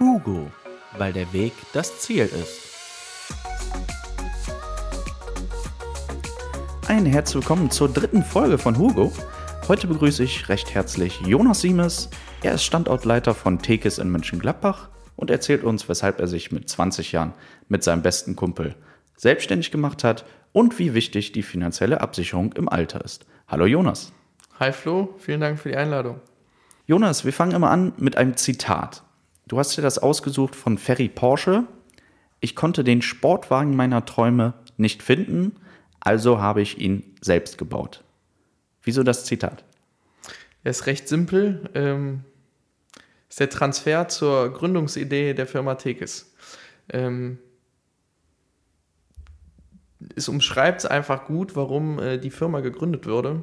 Hugo, weil der Weg das Ziel ist. Ein herzlich willkommen zur dritten Folge von Hugo. Heute begrüße ich recht herzlich Jonas Siemes. Er ist Standortleiter von Tekes in Mönchengladbach und erzählt uns, weshalb er sich mit 20 Jahren mit seinem besten Kumpel selbstständig gemacht hat und wie wichtig die finanzielle Absicherung im Alter ist. Hallo Jonas. Hi Flo, vielen Dank für die Einladung. Jonas, wir fangen immer an mit einem Zitat. Du hast dir das ausgesucht von Ferry Porsche. Ich konnte den Sportwagen meiner Träume nicht finden, also habe ich ihn selbst gebaut. Wieso das Zitat? Er ist recht simpel. Ähm, ist der Transfer zur Gründungsidee der Firma Tekes. Ähm, es umschreibt es einfach gut, warum äh, die Firma gegründet wurde,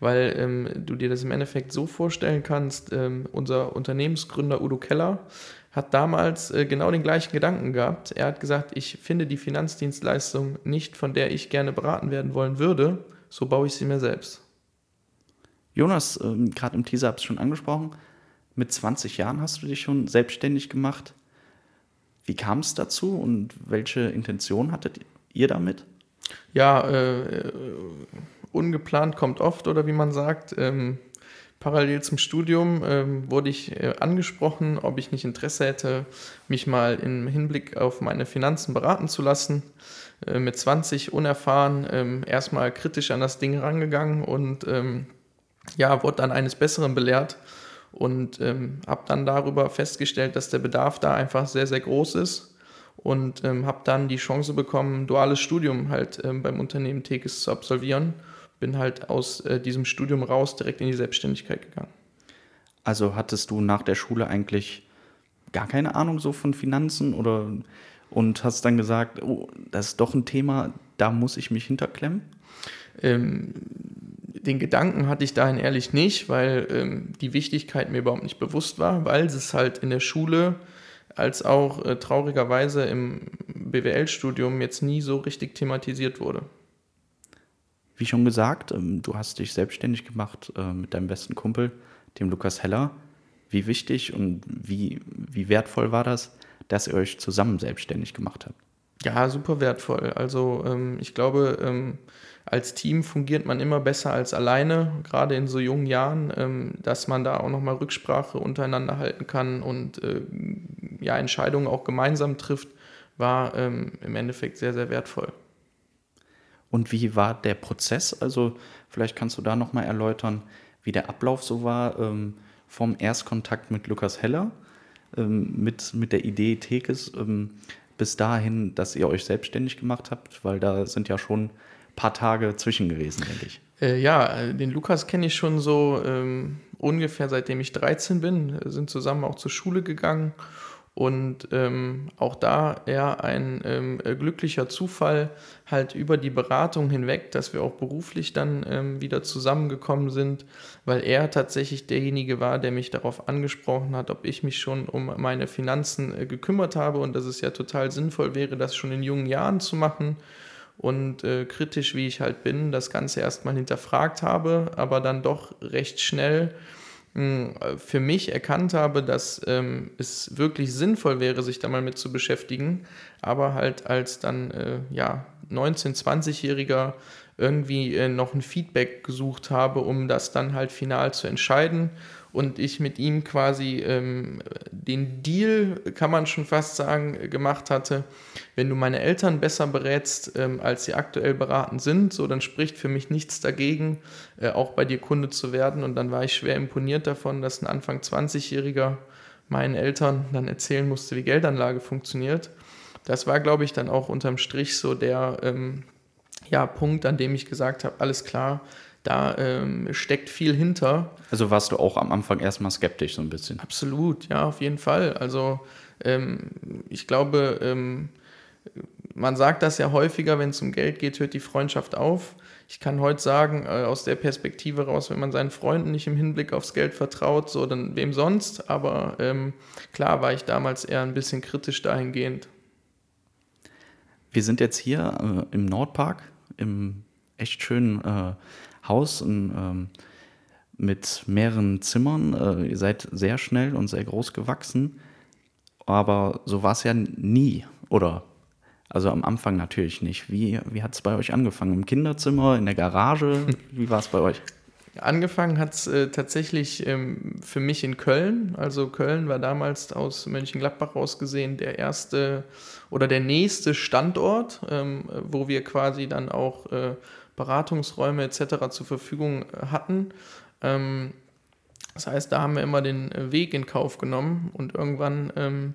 weil ähm, du dir das im Endeffekt so vorstellen kannst, ähm, unser Unternehmensgründer Udo Keller hat damals äh, genau den gleichen Gedanken gehabt. Er hat gesagt, ich finde die Finanzdienstleistung nicht, von der ich gerne beraten werden wollen würde, so baue ich sie mir selbst. Jonas, ähm, gerade im Teaser habt ihr schon angesprochen, mit 20 Jahren hast du dich schon selbstständig gemacht. Wie kam es dazu und welche Intention hattet ihr damit? Ja, äh, ungeplant kommt oft, oder wie man sagt. Ähm, parallel zum Studium ähm, wurde ich äh, angesprochen, ob ich nicht Interesse hätte, mich mal im Hinblick auf meine Finanzen beraten zu lassen. Äh, mit 20 unerfahren, ähm, erstmal kritisch an das Ding rangegangen und ähm, ja, wurde dann eines Besseren belehrt und ähm, habe dann darüber festgestellt, dass der Bedarf da einfach sehr, sehr groß ist und ähm, habe dann die Chance bekommen, duales Studium halt ähm, beim Unternehmen Tekes zu absolvieren. Bin halt aus äh, diesem Studium raus direkt in die Selbstständigkeit gegangen. Also hattest du nach der Schule eigentlich gar keine Ahnung so von Finanzen oder und hast dann gesagt, oh, das ist doch ein Thema, da muss ich mich hinterklemmen? Ähm, den Gedanken hatte ich dahin ehrlich nicht, weil ähm, die Wichtigkeit mir überhaupt nicht bewusst war, weil es halt in der Schule als auch äh, traurigerweise im BWL-Studium jetzt nie so richtig thematisiert wurde. Wie schon gesagt, ähm, du hast dich selbstständig gemacht äh, mit deinem besten Kumpel, dem Lukas Heller. Wie wichtig und wie, wie wertvoll war das, dass ihr euch zusammen selbstständig gemacht habt? Ja, super wertvoll. Also ähm, ich glaube, ähm, als Team fungiert man immer besser als alleine, gerade in so jungen Jahren, dass man da auch nochmal Rücksprache untereinander halten kann und äh, ja, Entscheidungen auch gemeinsam trifft, war im Endeffekt sehr, sehr wertvoll. Und wie war der Prozess? Also vielleicht kannst du da nochmal erläutern, wie der Ablauf so war ähm, vom Erstkontakt mit Lukas Heller, ähm, mit, mit der Idee Tekes ähm, bis dahin, dass ihr euch selbstständig gemacht habt, weil da sind ja schon paar Tage zwischen gewesen, denke ich. Äh, ja, den Lukas kenne ich schon so ähm, ungefähr seitdem ich 13 bin, sind zusammen auch zur Schule gegangen und ähm, auch da eher ein ähm, glücklicher Zufall halt über die Beratung hinweg, dass wir auch beruflich dann ähm, wieder zusammengekommen sind, weil er tatsächlich derjenige war, der mich darauf angesprochen hat, ob ich mich schon um meine Finanzen äh, gekümmert habe und dass es ja total sinnvoll wäre, das schon in jungen Jahren zu machen. Und äh, kritisch wie ich halt bin, das Ganze erstmal hinterfragt habe, aber dann doch recht schnell für mich erkannt habe, dass ähm, es wirklich sinnvoll wäre, sich da mal mit zu beschäftigen, aber halt als dann äh, ja 19-, 20-Jähriger irgendwie äh, noch ein Feedback gesucht habe, um das dann halt final zu entscheiden und ich mit ihm quasi ähm, den Deal, kann man schon fast sagen, gemacht hatte, wenn du meine Eltern besser berätst, ähm, als sie aktuell beraten sind, so dann spricht für mich nichts dagegen, äh, auch bei dir Kunde zu werden. Und dann war ich schwer imponiert davon, dass ein Anfang 20-Jähriger meinen Eltern dann erzählen musste, wie Geldanlage funktioniert. Das war, glaube ich, dann auch unterm Strich so der ähm, ja, Punkt, an dem ich gesagt habe, alles klar, da ähm, steckt viel hinter. Also warst du auch am Anfang erstmal skeptisch so ein bisschen? Absolut, ja, auf jeden Fall. Also ähm, ich glaube, ähm, man sagt das ja häufiger, wenn es um Geld geht, hört die Freundschaft auf. Ich kann heute sagen, äh, aus der Perspektive raus, wenn man seinen Freunden nicht im Hinblick aufs Geld vertraut, so dann wem sonst. Aber ähm, klar war ich damals eher ein bisschen kritisch dahingehend. Wir sind jetzt hier äh, im Nordpark, im echt schönen äh, Haus in, ähm, mit mehreren Zimmern. Äh, ihr seid sehr schnell und sehr groß gewachsen. aber so war es ja nie, oder? Also am Anfang natürlich nicht. Wie, wie hat es bei euch angefangen? Im Kinderzimmer, in der Garage? Wie war es bei euch? Angefangen hat es äh, tatsächlich ähm, für mich in Köln. Also Köln war damals aus Mönchengladbach aus gesehen der erste oder der nächste Standort, ähm, wo wir quasi dann auch äh, Beratungsräume etc. zur Verfügung hatten. Ähm, das heißt, da haben wir immer den Weg in Kauf genommen und irgendwann ähm,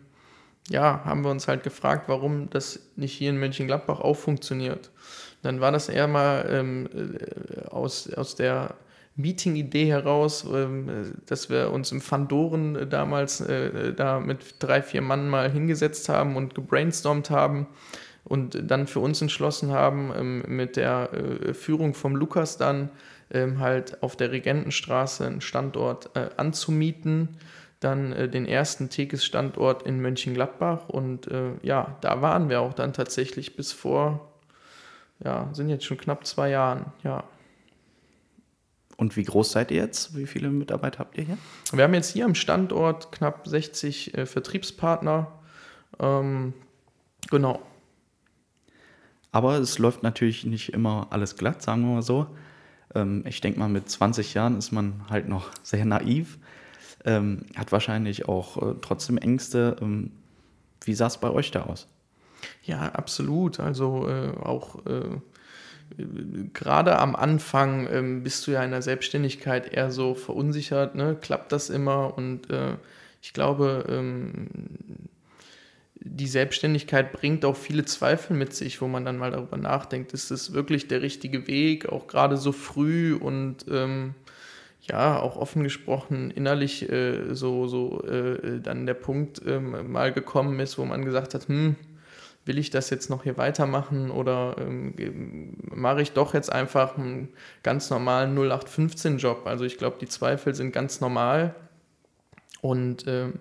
ja, haben wir uns halt gefragt, warum das nicht hier in Mönchengladbach auch funktioniert. Dann war das eher mal ähm, äh, aus, aus der Meeting-Idee heraus, ähm, dass wir uns im Fandoren damals äh, da mit drei, vier Mann mal hingesetzt haben und gebrainstormt haben und dann für uns entschlossen haben, ähm, mit der äh, Führung vom Lukas dann ähm, halt auf der Regentenstraße einen Standort äh, anzumieten, dann äh, den ersten Tekes-Standort in Mönchengladbach und ja, da waren wir auch dann tatsächlich bis vor, ja, sind jetzt schon knapp zwei Jahren, ja. Und wie groß seid ihr jetzt? Wie viele Mitarbeiter habt ihr hier? Wir haben jetzt hier am Standort knapp 60 äh, Vertriebspartner. Ähm, genau. Aber es läuft natürlich nicht immer alles glatt, sagen wir mal so. Ähm, ich denke mal, mit 20 Jahren ist man halt noch sehr naiv, ähm, hat wahrscheinlich auch äh, trotzdem Ängste. Ähm, wie sah es bei euch da aus? Ja, absolut. Also äh, auch äh, gerade am Anfang ähm, bist du ja in der Selbstständigkeit eher so verunsichert, ne? klappt das immer? Und äh, ich glaube, ähm, die Selbstständigkeit bringt auch viele Zweifel mit sich, wo man dann mal darüber nachdenkt, ist das wirklich der richtige Weg, auch gerade so früh und ähm, ja, auch offen gesprochen, innerlich äh, so, so äh, dann der Punkt ähm, mal gekommen ist, wo man gesagt hat, hm, will ich das jetzt noch hier weitermachen oder ähm, mache ich doch jetzt einfach einen ganz normalen 0815-Job? Also ich glaube, die Zweifel sind ganz normal und ähm,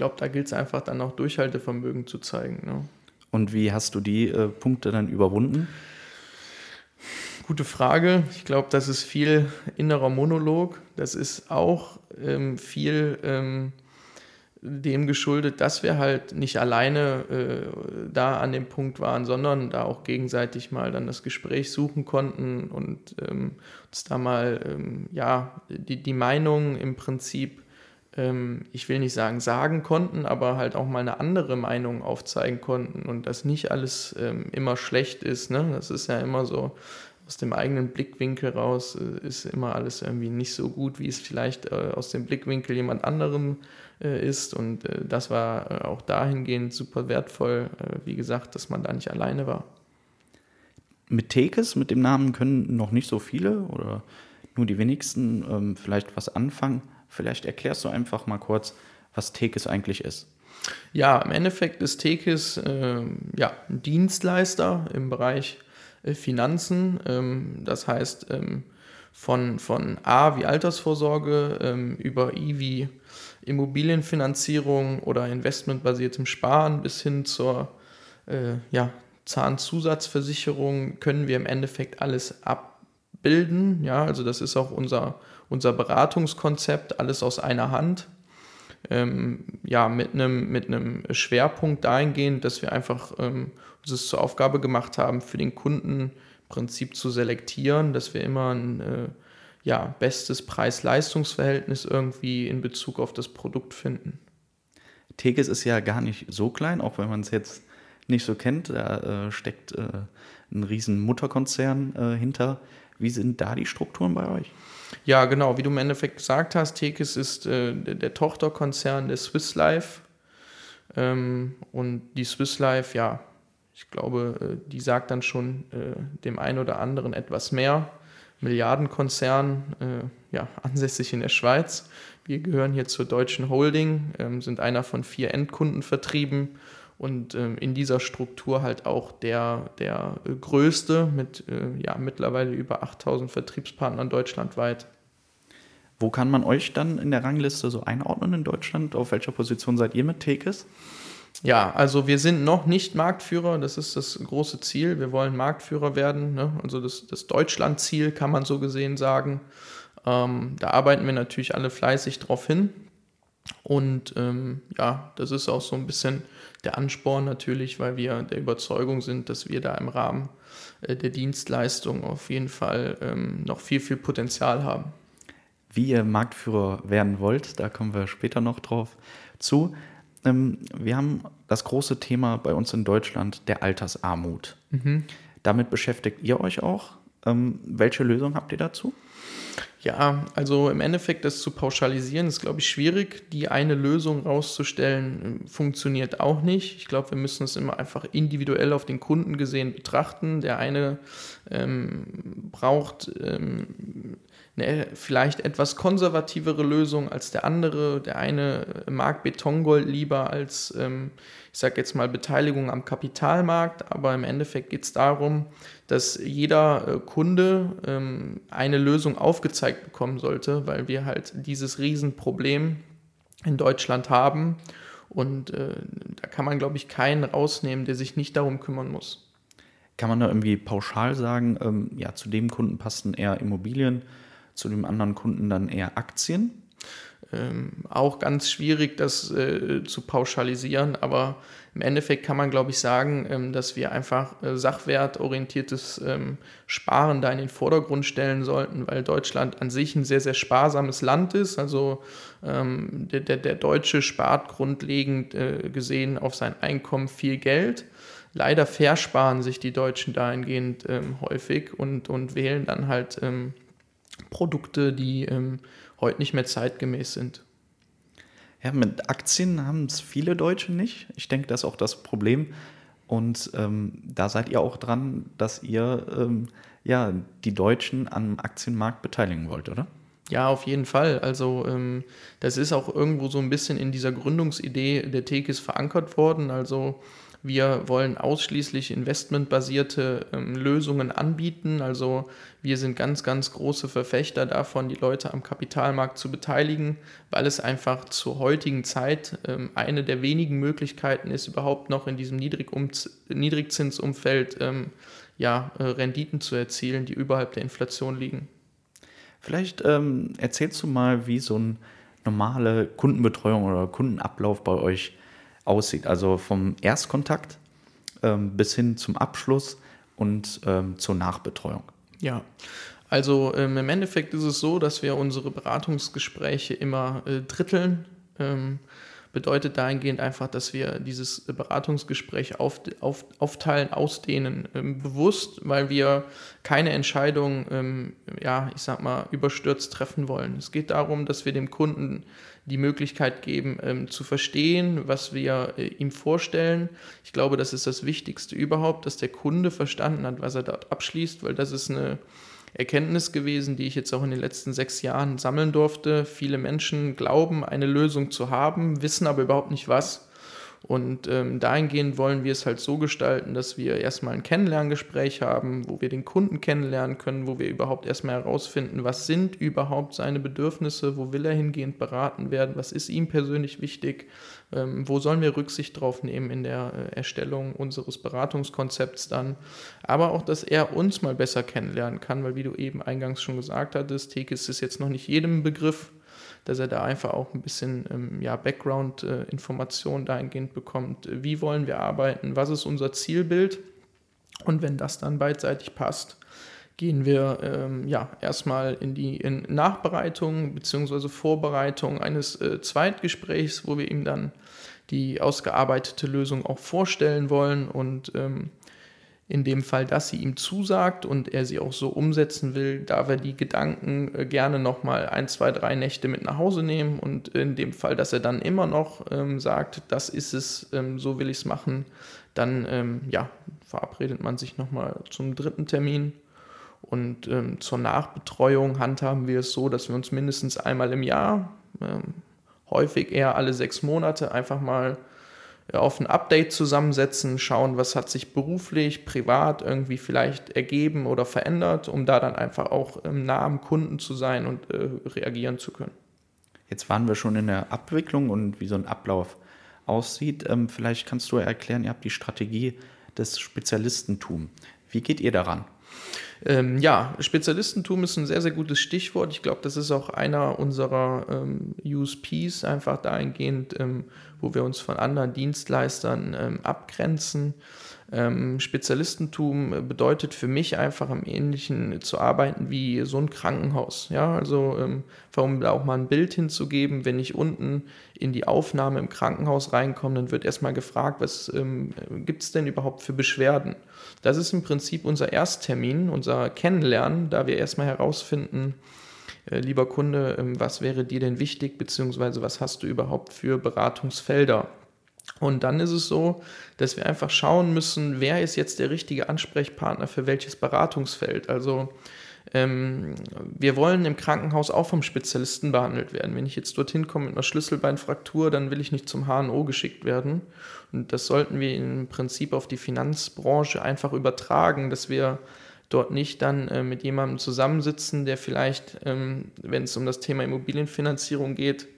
glaube, da gilt es einfach dann auch Durchhaltevermögen zu zeigen. Ne? Und wie hast du die äh, Punkte dann überwunden? Gute Frage. Ich glaube, das ist viel innerer Monolog. Das ist auch ähm, viel ähm, dem geschuldet, dass wir halt nicht alleine äh, da an dem Punkt waren, sondern da auch gegenseitig mal dann das Gespräch suchen konnten und ähm, uns da mal ähm, ja die, die Meinung im Prinzip, ähm, ich will nicht sagen sagen konnten, aber halt auch mal eine andere Meinung aufzeigen konnten und dass nicht alles ähm, immer schlecht ist. Ne? Das ist ja immer so, aus dem eigenen Blickwinkel raus äh, ist immer alles irgendwie nicht so gut, wie es vielleicht äh, aus dem Blickwinkel jemand anderem äh, ist. Und äh, das war äh, auch dahingehend super wertvoll, äh, wie gesagt, dass man da nicht alleine war. Mit Tekes, mit dem Namen können noch nicht so viele oder nur die wenigsten ähm, vielleicht was anfangen. Vielleicht erklärst du einfach mal kurz, was Tekes eigentlich ist. Ja, im Endeffekt ist Tekes äh, ja, ein Dienstleister im Bereich äh, Finanzen. Ähm, das heißt, ähm, von, von A wie Altersvorsorge ähm, über I wie Immobilienfinanzierung oder investmentbasiertem Sparen bis hin zur äh, ja, Zahnzusatzversicherung können wir im Endeffekt alles abbilden. Ja, also das ist auch unser, unser Beratungskonzept, alles aus einer Hand. Ähm, ja, mit einem mit Schwerpunkt dahingehend, dass wir einfach ähm, uns es zur Aufgabe gemacht haben, für den Kunden im Prinzip zu selektieren, dass wir immer ein äh, ja, bestes Preis-Leistungs-Verhältnis irgendwie in Bezug auf das Produkt finden. Tegis ist ja gar nicht so klein, auch wenn man es jetzt nicht so kennt. Da äh, steckt äh, ein riesen Mutterkonzern äh, hinter. Wie sind da die Strukturen bei euch? Ja, genau. Wie du im Endeffekt gesagt hast, Tekis ist äh, der, Tochterkonzern der Swiss Life. Ähm, und die Swiss Life, ja, ich glaube, äh, die sagt dann schon äh, dem einen oder anderen etwas mehr. Milliardenkonzern, ja, ansässig in der Schweiz. Wir gehören hier zur deutschen Holding, ähm, sind einer von vier Endkunden vertrieben und ähm, in dieser Struktur halt auch der, der äh, größte mit äh, ja, mittlerweile über 8000 Vertriebspartnern deutschlandweit. Wo kann man euch dann in der Rangliste so einordnen in Deutschland? Auf welcher Position seid ihr mit Tekes? Ja, also wir sind noch nicht Marktführer, das ist das große Ziel. Wir wollen Marktführer werden, ne? also das, das Deutschland-Ziel kann man so gesehen sagen. Ähm, da arbeiten wir natürlich alle fleißig drauf hin. Und ähm, ja, das ist auch so ein bisschen der Ansporn natürlich, weil wir der Überzeugung sind, dass wir da im Rahmen äh, der Dienstleistung auf jeden Fall ähm, noch viel, viel Potenzial haben. Wie ihr Marktführer werden wollt, da kommen wir später noch drauf zu. Ähm, wir haben das große Thema bei uns in Deutschland der Altersarmut. Mhm. Damit beschäftigt ihr euch auch. Ähm, welche Lösung habt ihr dazu? Ja, also im Endeffekt das zu pauschalisieren ist, glaube ich, schwierig. Die eine Lösung rauszustellen, funktioniert auch nicht. Ich glaube, wir müssen es immer einfach individuell auf den Kunden gesehen betrachten. Der eine ähm, braucht ähm, eine vielleicht etwas konservativere Lösung als der andere. Der eine mag Betongold lieber als, ähm, ich sage jetzt mal, Beteiligung am Kapitalmarkt, aber im Endeffekt geht es darum, dass jeder äh, Kunde ähm, eine Lösung aufgezeigt bekommen sollte, weil wir halt dieses Riesenproblem in Deutschland haben. Und äh, da kann man, glaube ich, keinen rausnehmen, der sich nicht darum kümmern muss. Kann man da irgendwie pauschal sagen, ähm, ja, zu dem Kunden passen eher Immobilien, zu dem anderen Kunden dann eher Aktien? Ähm, auch ganz schwierig, das äh, zu pauschalisieren, aber im Endeffekt kann man, glaube ich, sagen, ähm, dass wir einfach äh, sachwertorientiertes ähm, Sparen da in den Vordergrund stellen sollten, weil Deutschland an sich ein sehr, sehr sparsames Land ist. Also ähm, der, der, der Deutsche spart grundlegend äh, gesehen auf sein Einkommen viel Geld. Leider versparen sich die Deutschen dahingehend ähm, häufig und, und wählen dann halt ähm, Produkte, die ähm, heute nicht mehr zeitgemäß sind. Ja, mit Aktien haben es viele Deutsche nicht. Ich denke, das ist auch das Problem. Und ähm, da seid ihr auch dran, dass ihr ähm, ja, die Deutschen am Aktienmarkt beteiligen wollt, oder? Ja, auf jeden Fall. Also ähm, das ist auch irgendwo so ein bisschen in dieser Gründungsidee der Tekis verankert worden. Also wir wollen ausschließlich investmentbasierte ähm, Lösungen anbieten. Also wir sind ganz, ganz große Verfechter davon, die Leute am Kapitalmarkt zu beteiligen, weil es einfach zur heutigen Zeit ähm, eine der wenigen Möglichkeiten ist, überhaupt noch in diesem Niedrigzinsumfeld ähm, ja, äh, Renditen zu erzielen, die überhalb der Inflation liegen. Vielleicht ähm, erzählst du mal, wie so eine normale Kundenbetreuung oder Kundenablauf bei euch aussieht. Also vom Erstkontakt ähm, bis hin zum Abschluss und ähm, zur Nachbetreuung. Ja, also ähm, im Endeffekt ist es so, dass wir unsere Beratungsgespräche immer äh, dritteln. Ähm, bedeutet dahingehend einfach, dass wir dieses Beratungsgespräch auf, auf, aufteilen, ausdehnen, ähm, bewusst, weil wir keine Entscheidung, ähm, ja, ich sag mal, überstürzt treffen wollen. Es geht darum, dass wir dem Kunden die Möglichkeit geben, ähm, zu verstehen, was wir äh, ihm vorstellen. Ich glaube, das ist das Wichtigste überhaupt, dass der Kunde verstanden hat, was er dort abschließt, weil das ist eine Erkenntnis gewesen, die ich jetzt auch in den letzten sechs Jahren sammeln durfte. Viele Menschen glauben, eine Lösung zu haben, wissen aber überhaupt nicht was. Und ähm, dahingehend wollen wir es halt so gestalten, dass wir erstmal ein Kennenlerngespräch haben, wo wir den Kunden kennenlernen können, wo wir überhaupt erstmal herausfinden, was sind überhaupt seine Bedürfnisse, wo will er hingehend beraten werden, was ist ihm persönlich wichtig, ähm, wo sollen wir Rücksicht drauf nehmen in der äh, Erstellung unseres Beratungskonzepts dann. Aber auch, dass er uns mal besser kennenlernen kann, weil wie du eben eingangs schon gesagt hattest, Tekis ist jetzt noch nicht jedem Begriff dass er da einfach auch ein bisschen ähm, ja, Background-Informationen äh, dahingehend bekommt. Wie wollen wir arbeiten? Was ist unser Zielbild? Und wenn das dann beidseitig passt, gehen wir ähm, ja erstmal in die in Nachbereitung bzw. Vorbereitung eines äh, Zweitgesprächs, wo wir ihm dann die ausgearbeitete Lösung auch vorstellen wollen und ähm, in dem Fall, dass sie ihm zusagt und er sie auch so umsetzen will, darf er die Gedanken äh, gerne nochmal ein, zwei, drei Nächte mit nach Hause nehmen und in dem Fall, dass er dann immer noch ähm, sagt, das ist es, ähm, so will ich es machen, dann ähm, ja, verabredet man sich nochmal zum dritten Termin und ähm, zur Nachbetreuung handhaben wir es so, dass wir uns mindestens einmal im Jahr, ähm, häufig eher alle sechs Monate, einfach mal auf ein Update zusammensetzen, schauen, was hat sich beruflich, privat irgendwie vielleicht ergeben oder verändert, um da dann einfach auch nah am Kunden zu sein und äh, reagieren zu können. Jetzt waren wir schon in der Abwicklung und wie so ein Ablauf aussieht. Ähm, vielleicht kannst du erklären, ihr habt die Strategie des Spezialistentum. Wie geht ihr daran? Ähm, ja, Spezialistentum ist ein sehr, sehr gutes Stichwort. Ich glaube, das ist auch einer unserer ähm, USPs, einfach dahingehend, ähm, wo wir uns von anderen Dienstleistern ähm, abgrenzen. Ähm, Spezialistentum bedeutet für mich einfach im Ähnlichen zu arbeiten wie so ein Krankenhaus. Ja, also ähm, um da auch mal ein Bild hinzugeben, wenn ich unten in die Aufnahme im Krankenhaus reinkomme, dann wird erstmal gefragt, was ähm, gibt es denn überhaupt für Beschwerden? Das ist im Prinzip unser Ersttermin, unser Kennenlernen, da wir erstmal herausfinden, lieber Kunde, ähm, was wäre dir denn wichtig, beziehungsweise was hast du überhaupt für Beratungsfelder? Und dann ist es so, dass wir einfach schauen müssen, wer ist jetzt der richtige Ansprechpartner für welches Beratungsfeld. Also ähm, wir wollen im Krankenhaus auch vom Spezialisten behandelt werden. Wenn ich jetzt dorthin komme mit einer Schlüsselbeinfraktur, dann will ich nicht zum HNO geschickt werden. Und das sollten wir im Prinzip auf die Finanzbranche einfach übertragen, dass wir dort nicht dann äh, mit jemandem zusammensitzen, der vielleicht, ähm, wenn es um das Thema Immobilienfinanzierung geht,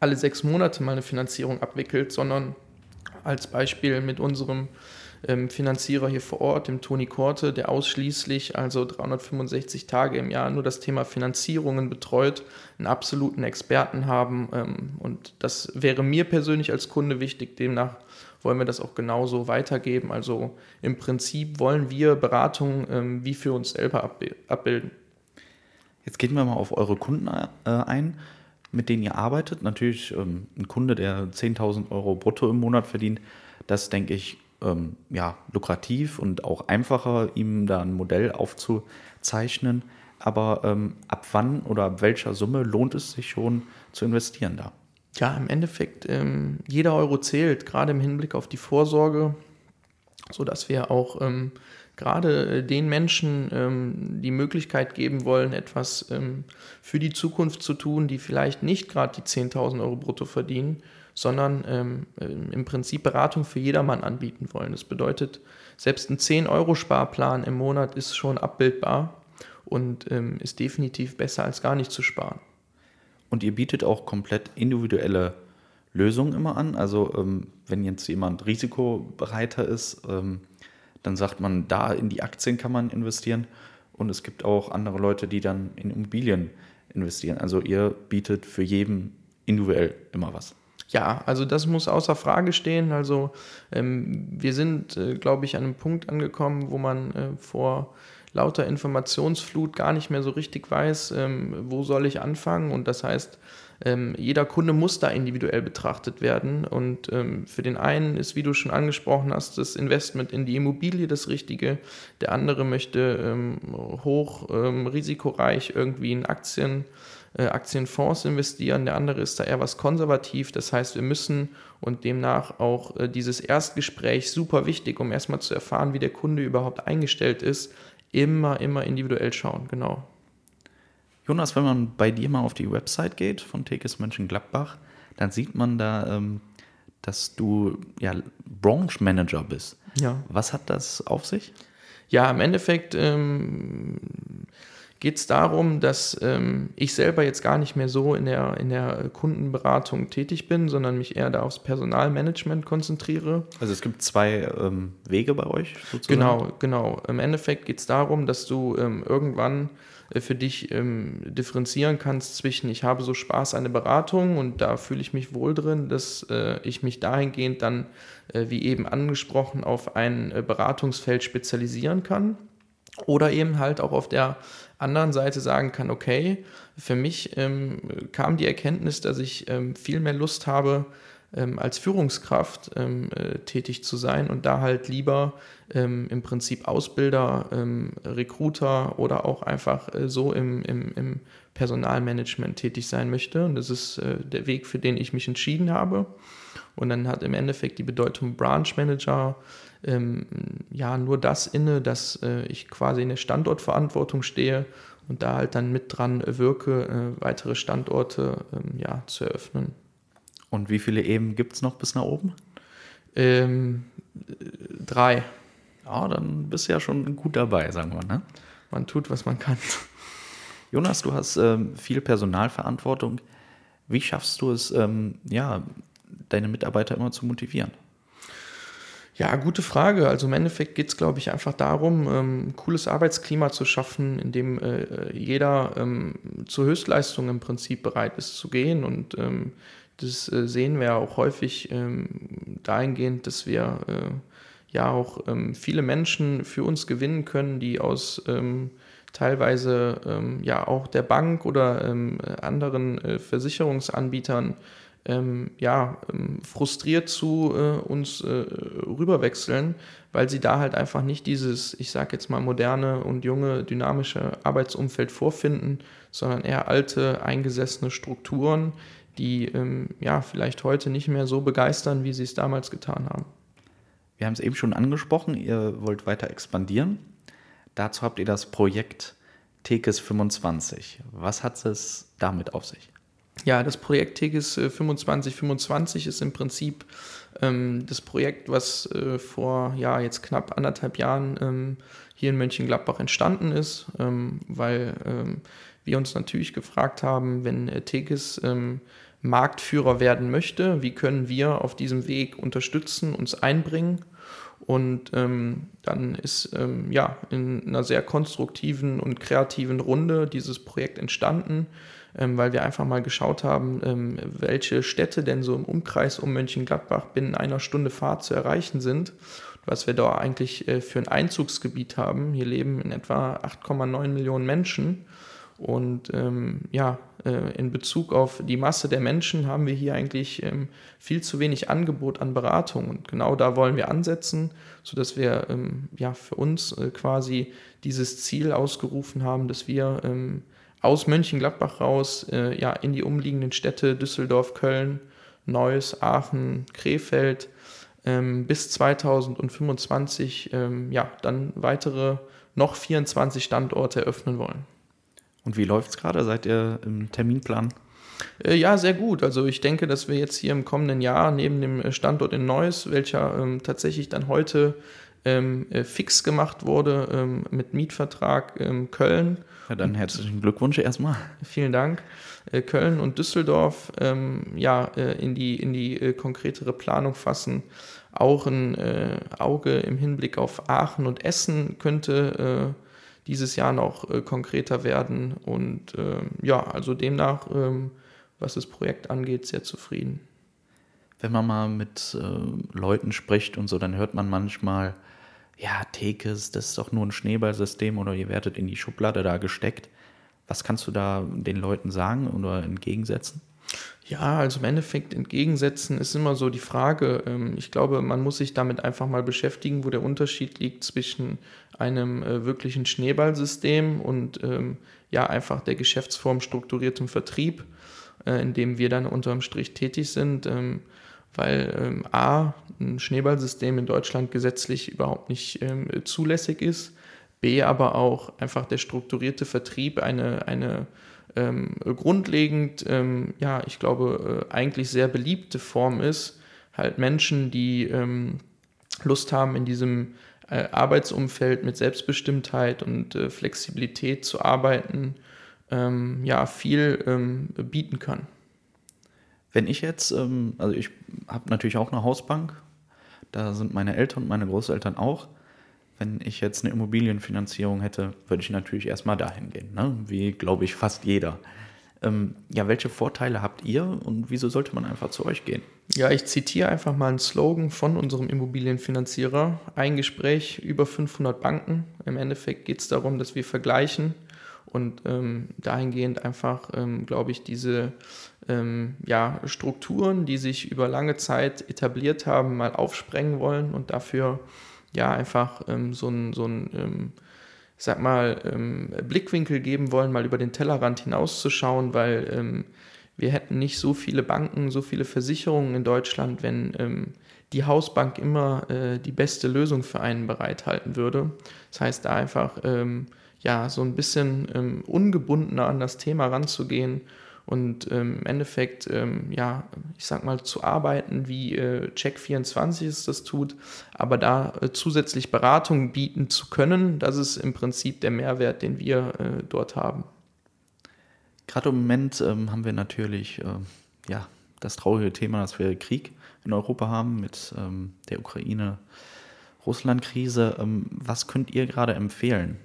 alle sechs Monate mal eine Finanzierung abwickelt, sondern als Beispiel mit unserem ähm, Finanzierer hier vor Ort, dem Toni Korte, der ausschließlich, also 365 Tage im Jahr, nur das Thema Finanzierungen betreut, einen absoluten Experten haben. Ähm, und das wäre mir persönlich als Kunde wichtig. Demnach wollen wir das auch genauso weitergeben. Also im Prinzip wollen wir Beratungen ähm, wie für uns selber abbilden. Jetzt gehen wir mal auf eure Kunden äh, ein mit denen ihr arbeitet. Natürlich ähm, ein Kunde, der 10.000 Euro brutto im Monat verdient, das denke ich ähm, ja, lukrativ und auch einfacher, ihm da ein Modell aufzuzeichnen. Aber ähm, ab wann oder ab welcher Summe lohnt es sich schon zu investieren da? Ja, im Endeffekt, ähm, jeder Euro zählt, gerade im Hinblick auf die Vorsorge, sodass wir auch ähm, gerade äh, den Menschen ähm, die Möglichkeit geben wollen, etwas ähm, für die Zukunft zu tun, die vielleicht nicht gerade die 10.000 Euro brutto verdienen, sondern ähm, äh, im Prinzip Beratung für jedermann anbieten wollen. Das bedeutet, selbst ein 10-Euro-Sparplan im Monat ist schon abbildbar und ähm, ist definitiv besser als gar nicht zu sparen. Und ihr bietet auch komplett individuelle Lösungen immer an. Also ähm, wenn jetzt jemand risikobereiter ist, ähm, dann sagt man, da in die Aktien kann man investieren. Und es gibt auch andere Leute, die dann in Immobilien investieren. Also ihr bietet für jeden individuell immer was. Ja, also das muss außer Frage stehen. Also ähm, wir sind, äh, glaube ich, an einem Punkt angekommen, wo man äh, vor lauter Informationsflut gar nicht mehr so richtig weiß, ähm, wo soll ich anfangen. Und das heißt, ähm, jeder Kunde muss da individuell betrachtet werden. Und ähm, für den einen ist, wie du schon angesprochen hast, das Investment in die Immobilie das Richtige. Der andere möchte ähm, hoch ähm, risikoreich irgendwie in Aktien, äh, Aktienfonds investieren. Der andere ist da eher was konservativ. Das heißt, wir müssen und demnach auch äh, dieses Erstgespräch super wichtig, um erstmal zu erfahren, wie der Kunde überhaupt eingestellt ist, immer, immer individuell schauen. Genau. Jonas, wenn man bei dir mal auf die Website geht von Tekes Mönchengladbach, dann sieht man da, ähm, dass du ja Branch Manager bist. Ja. Was hat das auf sich? Ja, im Endeffekt ähm, geht es darum, dass ähm, ich selber jetzt gar nicht mehr so in der, in der Kundenberatung tätig bin, sondern mich eher da aufs Personalmanagement konzentriere. Also es gibt zwei ähm, Wege bei euch sozusagen? Genau, genau. Im Endeffekt geht es darum, dass du ähm, irgendwann äh, für dich ähm, differenzieren kannst zwischen, ich habe so Spaß an der Beratung und da fühle ich mich wohl drin, dass äh, ich mich dahingehend dann, äh, wie eben angesprochen, auf ein äh, Beratungsfeld spezialisieren kann. Oder eben halt auch auf der anderen Seite sagen kann, okay, für mich ähm, kam die Erkenntnis, dass ich ähm, viel mehr Lust habe, ähm, als Führungskraft ähm, äh, tätig zu sein und da halt lieber ähm, im Prinzip Ausbilder, ähm, Recruiter oder auch einfach äh, so im, im, im, Personalmanagement tätig sein möchte. Und das ist äh, der Weg, für den ich mich entschieden habe. Und dann hat im Endeffekt die Bedeutung Branch Manager ähm, ja nur das inne, dass äh, ich quasi in der Standortverantwortung stehe und da halt dann mit dran wirke, äh, weitere Standorte ähm, ja, zu eröffnen. Und wie viele Eben gibt es noch bis nach oben? Ähm, drei. Ja, dann bist du ja schon gut dabei, sagen wir. Ne? Man tut, was man kann. Jonas, du hast ähm, viel Personalverantwortung. Wie schaffst du es, ähm, ja, deine Mitarbeiter immer zu motivieren? Ja, gute Frage. Also im Endeffekt geht es, glaube ich, einfach darum, ähm, cooles Arbeitsklima zu schaffen, in dem äh, jeder ähm, zur Höchstleistung im Prinzip bereit ist zu gehen. Und ähm, das äh, sehen wir auch häufig ähm, dahingehend, dass wir äh, ja auch ähm, viele Menschen für uns gewinnen können, die aus ähm, teilweise ja auch der Bank oder anderen äh, Versicherungsanbietern ähm, ja, ähm, frustriert zu äh, uns äh, rüberwechseln, weil sie da halt einfach nicht dieses, ich sag jetzt mal, moderne und junge, dynamische Arbeitsumfeld vorfinden, sondern eher alte, eingesessene Strukturen, die ähm, ja vielleicht heute nicht mehr so begeistern, wie sie es damals getan haben. Wir haben es eben schon angesprochen, ihr wollt weiter expandieren. Dazu habt ihr das Projekt Tekes 25. Was hat es damit auf sich? Ja, das Projekt Tegis 2525 ist im Prinzip ähm, das Projekt, was äh, vor ja, jetzt knapp anderthalb Jahren ähm, hier in Mönchengladbach entstanden ist, ähm, weil ähm, wir uns natürlich gefragt haben, wenn äh, Tegis ähm, Marktführer werden möchte, wie können wir auf diesem Weg unterstützen, uns einbringen. Und ähm, dann ist ähm, ja in einer sehr konstruktiven und kreativen Runde dieses Projekt entstanden ähm, weil wir einfach mal geschaut haben, ähm, welche Städte denn so im Umkreis um Mönchengladbach binnen einer Stunde Fahrt zu erreichen sind. Was wir da eigentlich äh, für ein Einzugsgebiet haben. Hier leben in etwa 8,9 Millionen Menschen. Und ähm, ja, äh, in Bezug auf die Masse der Menschen haben wir hier eigentlich ähm, viel zu wenig Angebot an Beratung. Und genau da wollen wir ansetzen, sodass wir ähm, ja für uns äh, quasi dieses Ziel ausgerufen haben, dass wir ähm, aus Mönchengladbach raus äh, ja, in die umliegenden Städte Düsseldorf, Köln, Neuss, Aachen, Krefeld ähm, bis 2025 ähm, ja, dann weitere noch 24 Standorte eröffnen wollen. Und wie läuft es gerade? Seid ihr im Terminplan? Äh, ja, sehr gut. Also ich denke, dass wir jetzt hier im kommenden Jahr neben dem Standort in Neuss, welcher ähm, tatsächlich dann heute ähm, äh, fix gemacht wurde ähm, mit Mietvertrag ähm, Köln, ja, dann herzlichen Glückwunsch erstmal. Vielen Dank. Äh, Köln und Düsseldorf ähm, ja, äh, in die, in die äh, konkretere Planung fassen. Auch ein äh, Auge im Hinblick auf Aachen und Essen könnte äh, dieses Jahr noch äh, konkreter werden. Und ähm, ja, also demnach, ähm, was das Projekt angeht, sehr zufrieden. Wenn man mal mit Leuten spricht und so, dann hört man manchmal, ja, Tekes, das ist doch nur ein Schneeballsystem oder ihr werdet in die Schublade da gesteckt. Was kannst du da den Leuten sagen oder entgegensetzen? Ja, also im Endeffekt entgegensetzen ist immer so die Frage. Ähm, ich glaube, man muss sich damit einfach mal beschäftigen, wo der Unterschied liegt zwischen einem äh, wirklichen Schneeballsystem und ähm, ja, einfach der Geschäftsform strukturiertem Vertrieb, äh, in dem wir dann unterm Strich tätig sind. Ähm, weil ähm, A, ein Schneeballsystem in Deutschland gesetzlich überhaupt nicht ähm, zulässig ist, B, aber auch einfach der strukturierte Vertrieb eine, eine ähm, grundlegend, ähm, ja, ich glaube, äh, eigentlich sehr beliebte Form ist, halt Menschen, die Lust haben, in diesem äh, Arbeitsumfeld mit Selbstbestimmtheit und äh, Flexibilität zu arbeiten, ähm, ja, viel bieten kann. Wenn ich jetzt, ähm, also ich habe natürlich auch eine Hausbank, da sind meine Eltern und meine Großeltern auch. Wenn ich jetzt eine Immobilienfinanzierung hätte, würde ich natürlich erstmal dahin gehen, ne? wie glaube ich fast jeder. Ähm, ja, welche Vorteile habt ihr und wieso sollte man einfach zu euch gehen? Ja, ich zitiere einfach mal einen Slogan von unserem Immobilienfinanzierer. Ein Gespräch über 500 Banken. Im Endeffekt geht es darum, dass wir vergleichen und ähm, dahingehend einfach, ähm, glaube ich, diese ähm, ja, Strukturen, die sich über lange Zeit etabliert haben, mal aufsprengen wollen und dafür ja einfach ähm, so ein, so ein ähm, sag mal, ähm, Blickwinkel geben wollen, mal über den Tellerrand hinauszuschauen, weil wir hätten nicht so viele Banken, so viele Versicherungen in Deutschland, wenn die Hausbank immer äh, die beste Lösung für einen bereithalten würde. Das heißt, da einfach ähm, ja, so ein bisschen ähm, ungebundener an das Thema ranzugehen und ähm, im Endeffekt, ähm, ja, ich sag mal, zu arbeiten, wie äh, Check24 es das tut, aber da äh, zusätzlich Beratung bieten zu können, das ist im Prinzip der Mehrwert, den wir äh, dort haben. Gerade im Moment ähm, haben wir natürlich, äh, ja, das traurige Thema, dass wir Krieg in Europa haben mit ähm, der Ukraine-Russland-Krise. Ähm, was könnt ihr gerade empfehlen?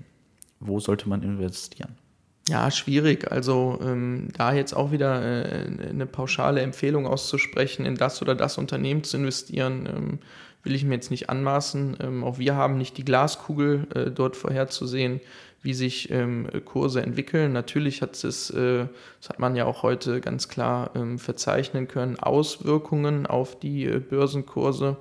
Wo sollte man investieren? Ja, schwierig. Also ähm, da jetzt auch wieder äh, eine pauschale Empfehlung auszusprechen, in das oder das Unternehmen zu investieren, ähm, will ich mir jetzt nicht anmaßen. Ähm, auch wir haben nicht die Glaskugel äh, dort vorherzusehen, wie sich ähm, Kurse entwickeln. Natürlich hat es, äh, das hat man ja auch heute ganz klar ähm, verzeichnen können, Auswirkungen auf die äh, Börsenkurse.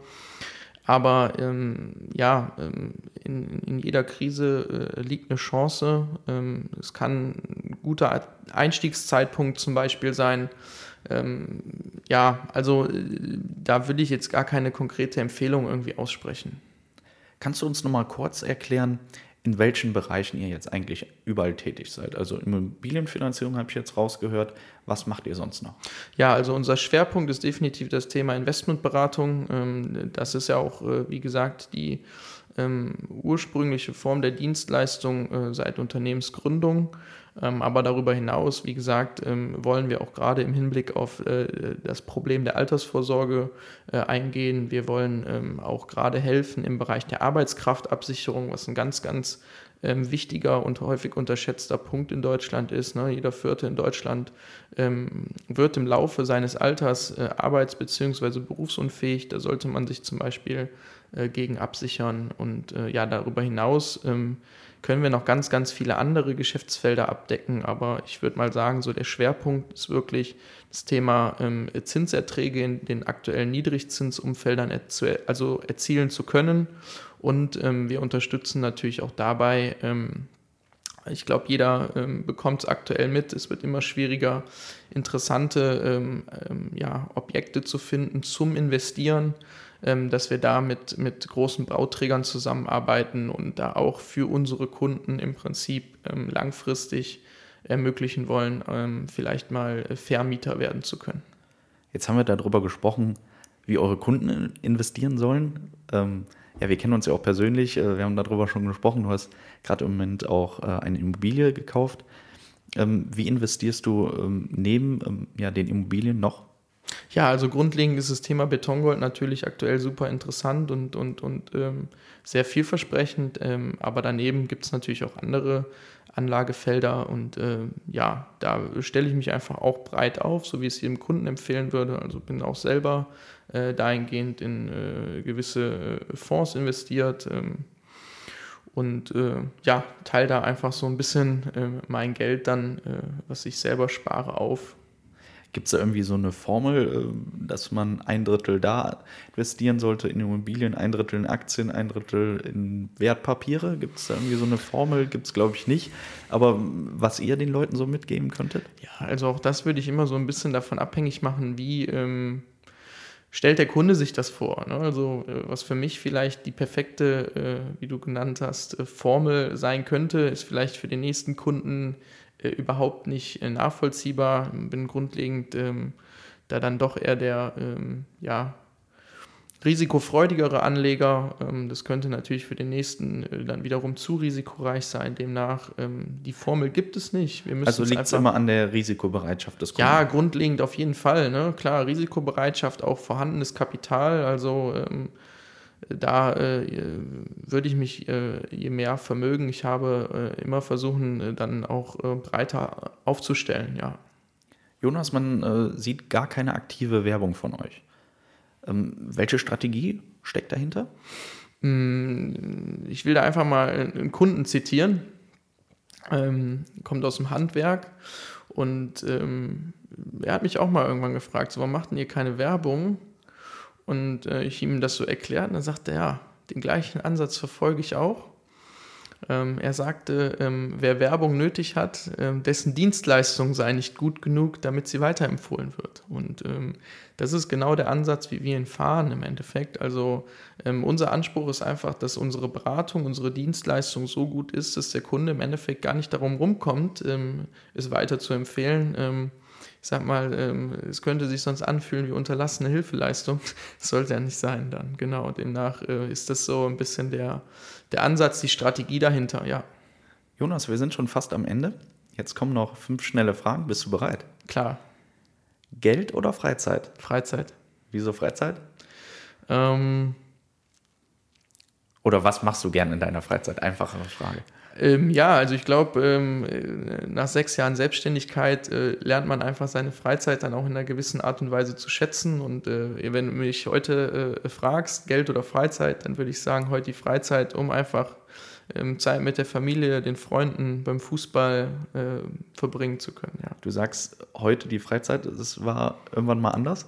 Aber ähm, ja, ähm, in, in, jeder Krise äh, liegt eine Chance. Ähm, es kann ein guter Einstiegszeitpunkt zum Beispiel sein. Ähm, ja, also äh, da will ich jetzt gar keine konkrete Empfehlung irgendwie aussprechen. Kannst du uns noch mal kurz erklären, in welchen Bereichen ihr jetzt eigentlich überall tätig seid. Also Immobilienfinanzierung habe ich jetzt rausgehört. Was macht ihr sonst noch? Ja, also unser Schwerpunkt ist definitiv das Thema Investmentberatung. Ähm, das ist ja auch, äh, wie gesagt, die ähm, ursprüngliche Form der Dienstleistung äh, seit Unternehmensgründung. Ähm, aber darüber hinaus, wie gesagt, ähm, wollen wir auch gerade im Hinblick auf äh, das Problem der Altersvorsorge äh, eingehen. Wir wollen ähm, auch gerade helfen im Bereich der Arbeitskraftabsicherung, was ein ganz, ganz ähm, wichtiger und häufig unterschätzter Punkt in Deutschland ist. Ne? Jeder Vierte in Deutschland ähm, wird im Laufe seines Alters äh, arbeits- bzw. berufsunfähig. Da sollte man sich zum Beispiel äh, gegen absichern. Und äh, ja, darüber hinaus ähm, können wir noch ganz, ganz viele andere Geschäftsfelder abdecken. Aber ich würde mal sagen, so der Schwerpunkt ist wirklich das Thema ähm, Zinserträge in den aktuellen Niedrigzinsumfeldern erzu also erzielen zu können. Und ähm, wir unterstützen natürlich auch dabei, ähm, ich glaube, jeder ähm, bekommt es aktuell mit. Es wird immer schwieriger, interessante ähm, ähm, ja, Objekte zu finden zum Investieren. Ähm, dass wir da mit, mit großen Bauträgern zusammenarbeiten und da auch für unsere Kunden im Prinzip langfristig ermöglichen wollen, vielleicht mal Vermieter werden zu können. Jetzt haben wir darüber gesprochen, wie eure Kunden investieren sollen. Ähm, ja, wir kennen uns ja auch persönlich, äh, wir haben darüber schon gesprochen. Du hast gerade im Moment auch äh, eine Immobilie gekauft. Ähm, wie investierst du ähm, neben ja, den Immobilien noch ja, also grundlegend ist das Thema Betongold natürlich aktuell super interessant und, und, und ähm, sehr vielversprechend. Ähm, aber daneben gibt es natürlich auch andere Anlagefelder und äh, ja, da stelle ich mich einfach auch breit auf, so wie ich es jedem Kunden empfehlen würde. Also bin auch selber äh, dahingehend in äh, gewisse äh, Fonds investiert. Ähm, und äh, ja, teile da einfach so ein bisschen äh, mein Geld dann, was ich selber spare, auf Gibt es da irgendwie so eine Formel, äh, dass man ein Drittel da investieren sollte in Immobilien, ein Drittel in Aktien, ein Drittel in Wertpapiere? Gibt es da irgendwie so eine Formel? Gibt es, glaube ich, nicht. Aber was ihr den Leuten so mitgeben könntet? Ja, also auch das würde ich immer so ein bisschen davon abhängig machen, wie ähm, stellt der Kunde sich das vor. Ne? Also äh, was für mich vielleicht die perfekte, äh, wie du genannt hast, äh, Formel sein könnte, ist vielleicht für den nächsten Kunden äh, überhaupt nicht äh, nachvollziehbar. Bin grundlegend ähm, da dann doch eher der ähm, ja, risikofreudigere Anleger. Ähm, das könnte natürlich für den nächsten äh, dann wiederum zu risikoreich sein. Demnach, ähm, die Formel gibt es nicht. also liegt es immer an der Risikobereitschaft des Kunden? Ja, grundlegend auf jeden Fall. Ne? Klar, Risikobereitschaft, auch vorhandenes Kapital. Also ähm, da äh, würde ich mich, äh, je mehr Vermögen ich habe, äh, immer versuchen, äh, dann auch äh, breiter aufzustellen, ja. Jonas, man äh, sieht gar keine aktive Werbung von euch. Ähm, welche Strategie steckt dahinter? Mm, ich will da einfach mal einen Kunden zitieren. Ähm, kommt aus dem Handwerk und ähm, er hat mich auch mal irgendwann gefragt, so, warum macht denn ihr keine Werbung? Und äh, ich ihm das so erklärt und dann sagte er, ja, den gleichen Ansatz verfolge ich auch. Ähm, er sagte, ähm, wer Werbung nötig hat, ähm, dessen Dienstleistung sei nicht gut genug, damit sie weiterempfohlen wird. Und ähm, das ist genau der Ansatz, wie wir ihn fahren im Endeffekt. Also ähm, unser Anspruch ist einfach, dass unsere Beratung, unsere Dienstleistung so gut ist, dass der Kunde im Endeffekt gar nicht darum rumkommt, ähm, es weiter zu empfehlen ich sag mal, ähm, es könnte sich sonst anfühlen wie unterlassene Hilfeleistung. Das sollte ja nicht sein dann. Genau, demnach äh, ist das so ein bisschen der, der Ansatz, die Strategie dahinter, ja. Jonas, wir sind schon fast am Ende. Jetzt kommen noch fünf schnelle Fragen. Bist du bereit? Klar. Geld oder Freizeit? Freizeit. Wieso Freizeit? Ähm, Oder was machst du gern in deiner Freizeit? Einfachere Frage. Ähm, ja, also ich glaube, ähm, äh, nach sechs Jahren Selbstständigkeit äh, lernt man einfach seine Freizeit dann auch in einer gewissen Art und Weise zu schätzen. Und äh, wenn du mich heute äh, fragst, Geld oder Freizeit, dann würde ich sagen, heute die Freizeit, um einfach ähm, Zeit mit der Familie, den Freunden beim Fußball äh, verbringen zu können. Ja. Du sagst heute die Freizeit, das war irgendwann mal anders?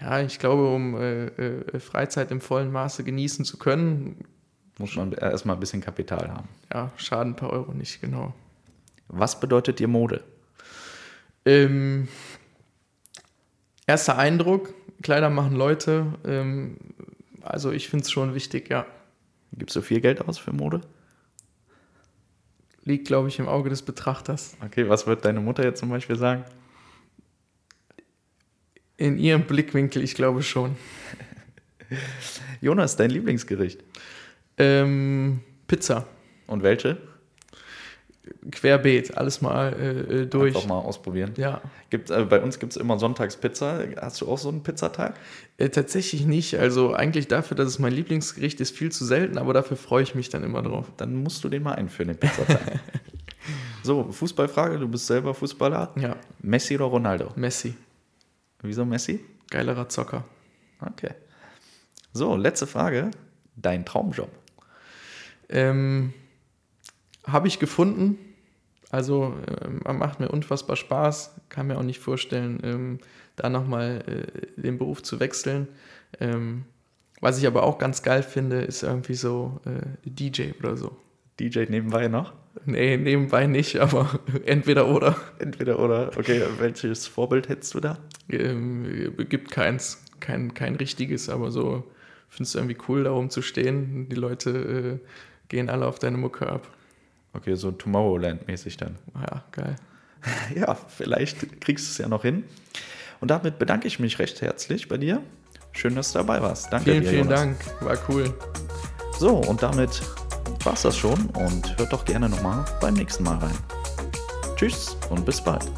Ja, ich glaube, um äh, Freizeit im vollen Maße genießen zu können, Muss man erstmal ein bisschen Kapital haben. ja, schaden ein paar Euro nicht, genau. Was bedeutet dir Mode? Ähm, erster Eindruck, Kleider machen Leute. Ähm, also ich finde es schon wichtig, ja. Gibst du viel Geld aus für Mode? Liegt, glaube ich, im Auge des Betrachters. Okay, was wird deine Mutter jetzt zum Beispiel sagen? In ihrem Blickwinkel, ich glaube schon. Jonas, dein Lieblingsgericht. Ähm, Pizza, Und welche? querbeet, alles mal äh, äh, durch. Einfach mal ausprobieren. Ja, Gibt, äh, bei uns gibt es immer sonntags Pizza. Hast du auch so einen Pizzatag? äh, tatsächlich nicht. Also eigentlich dafür, dass es mein Lieblingsgericht ist, viel zu selten, aber dafür freue ich mich dann immer drauf. Dann musst du den mal einführen, den Pizzatag. so, Fußballfrage. Du bist selber Fußballer. Ja, Messi oder Ronaldo? Messi, Wieso Messi? geilerer Zocker. Okay. So, letzte Frage. Dein Traumjob. Ähm, Habe ich gefunden. Also ähm, macht mir unfassbar Spaß. Kann mir auch nicht vorstellen, ähm, da nochmal äh, den Beruf zu wechseln. Ähm, was ich aber auch ganz geil finde, ist irgendwie so äh, DJ oder so. DJ nebenbei noch? Nee, nebenbei nicht, aber entweder oder. Entweder oder. Okay, welches Vorbild hättest du da? Ähm, gibt keins, kein, kein richtiges, aber so finde es irgendwie cool, da oben zu stehen. Die Leute äh, gehen alle auf deine Mucke ab. Okay, so Tomorrowland-mäßig dann. Ja, geil. Ja, vielleicht kriegst du es ja noch hin. Und damit bedanke ich mich recht herzlich bei dir. Schön, dass du dabei warst. Danke Vielen, dir. vielen Jonas. Dank. War cool. So, und damit war's das schon und hört doch gerne nochmal beim nächsten Mal rein. Tschüss und bis bald.